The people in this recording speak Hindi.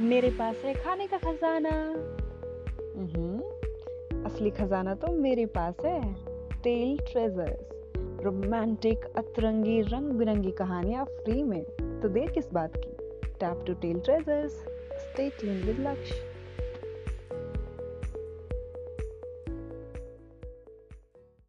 मेरे पास है खाने का खजाना। हम्म असली खजाना तो मेरे पास है। टेल ट्रेजर्स रोमांटिक अतरंगी रंग बिरंगी कहानियाँ फ्री में। तो देर किस बात की? Tap to tell treasures stay tune with Lakshya